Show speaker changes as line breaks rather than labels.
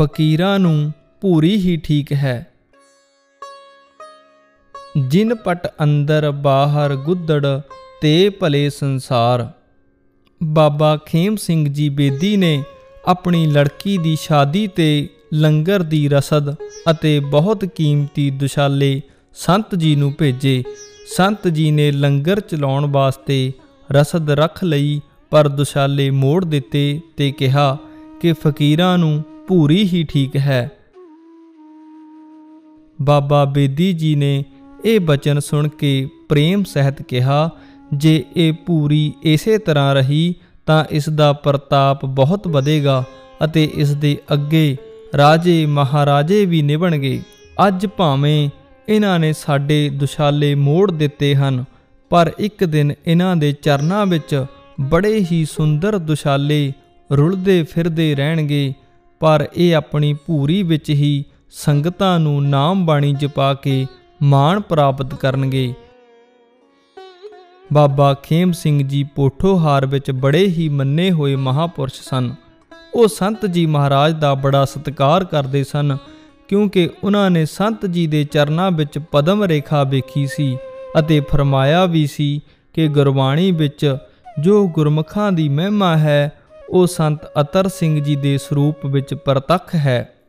ਫਕੀਰਾਂ ਨੂੰ ਪੂਰੀ ਹੀ ਠੀਕ ਹੈ। ਜਿਨ ਪਟ ਅੰਦਰ ਬਾਹਰ ਗੁੱਦੜ, ਤੇ ਭਲੇ ਸੰਸਾਰ। ਬਾਬਾ ਖੇਮ ਸਿੰਘ ਜੀ ਬੇਦੀ ਨੇ ਆਪਣੀ ਲੜਕੀ ਦੀ ਸ਼ਾਦੀ ਤੇ ਲੰਗਰ ਦੀ ਰਸਦ ਅਤੇ ਬਹੁਤ ਕੀਮਤੀ ਦੁਸ਼ਾਲੇ ਸੰਤ ਜੀ ਨੂੰ ਭੇਜੇ। ਸੰਤ ਜੀ ਨੇ ਲੰਗਰ ਚਲਾਉਣ ਵਾਸਤੇ ਰਸਦ ਰੱਖ ਲਈ, ਪਰ ਦੁਸ਼ਾਲੇ ਮੋੜ ਦਿੱਤੇ ਤੇ ਕਿਹਾ ਕਿ ਫਕੀਰਾਂ ਨੂੰ ਪੂਰੀ ਹੀ ਠੀਕ ਹੈ। ਬਾਬਾ ਬੇਦੀ ਜੀ ਨੇ ਇਹ ਬਚਨ ਸੁਣ ਕੇ ਪ੍ਰੇਮ ਸਹਿਤ ਕਿਹਾ, ਜੇ ਇਹ ਪੂਰੀ ਇਸੇ ਤਰ੍ਹਾਂ ਰਹੀ, ਤਾਂ ਇਸ ਦਾ ਪ੍ਰਤਾਪ ਬਹੁਤ ਵਧੇਗਾ ਅਤੇ ਇਸ ਦੇ ਅੱਗੇ ਰਾਜੇ ਮਹਾਰਾਜੇ ਵੀ ਨਿਭਣਗੇ। ਅੱਜ ਭਾਵੇਂ ਇਹਨਾਂ ਨੇ ਸਾਡੇ ਦੁਸ਼ਾਲੇ ਮੋੜ ਦਿੱਤੇ ਹਨ, ਪਰ ਇੱਕ ਦਿਨ ਇਹਨਾਂ ਦੇ ਚਰਨਾਂ ਵਿੱਚ ਬੜੇ ਹੀ ਸੁੰਦਰ ਦੁਸ਼ਾਲੇ ਰੁਲਦੇ ਫਿਰਦੇ ਰਹਿਣਗੇ। ਪਰ ਇਹ ਆਪਣੀ ਭੂਰੀ ਵਿੱਚ ਹੀ ਸੰਗਤਾਂ ਨੂੰ ਨਾਮ ਬਾਣੀ ਜਪਾ ਕੇ ਮਾਣ ਪ੍ਰਾਪਤ ਕਰਨਗੇ। ਬਾਬਾ ਖੇਮ ਸਿੰਘ ਜੀ ਪੋਠੋਹਾਰ ਵਿੱਚ ਬੜੇ ਹੀ ਮੰਨੇ ਹੋਏ ਮਹਾਪੁਰਸ਼ ਸਨ। ਉਹ ਸੰਤ ਜੀ ਮਹਾਰਾਜ ਦਾ ਬੜਾ ਸਤਿਕਾਰ ਕਰਦੇ ਸਨ, ਕਿਉਂਕਿ ਉਹਨਾਂ ਨੇ ਸੰਤ ਜੀ ਦੇ ਚਰਨਾਂ ਵਿੱਚ ਪਦਮ ਰੇਖਾ ਵੇਖੀ ਸੀ ਅਤੇ ਫਰਮਾਇਆ ਵੀ ਸੀ ਕਿ ਗੁਰਬਾਣੀ ਵਿੱਚ ਜੋ ਗੁਰਮੁਖਾਂ ਦੀ ਮਹਿਮਾ ਹੈ ਉਹ ਸੰਤ ਅਤਰ ਸਿੰਘ ਜੀ ਦੇ ਸਰੂਪ ਵਿੱਚ ਪ੍ਰਤੱਖ ਹੈ।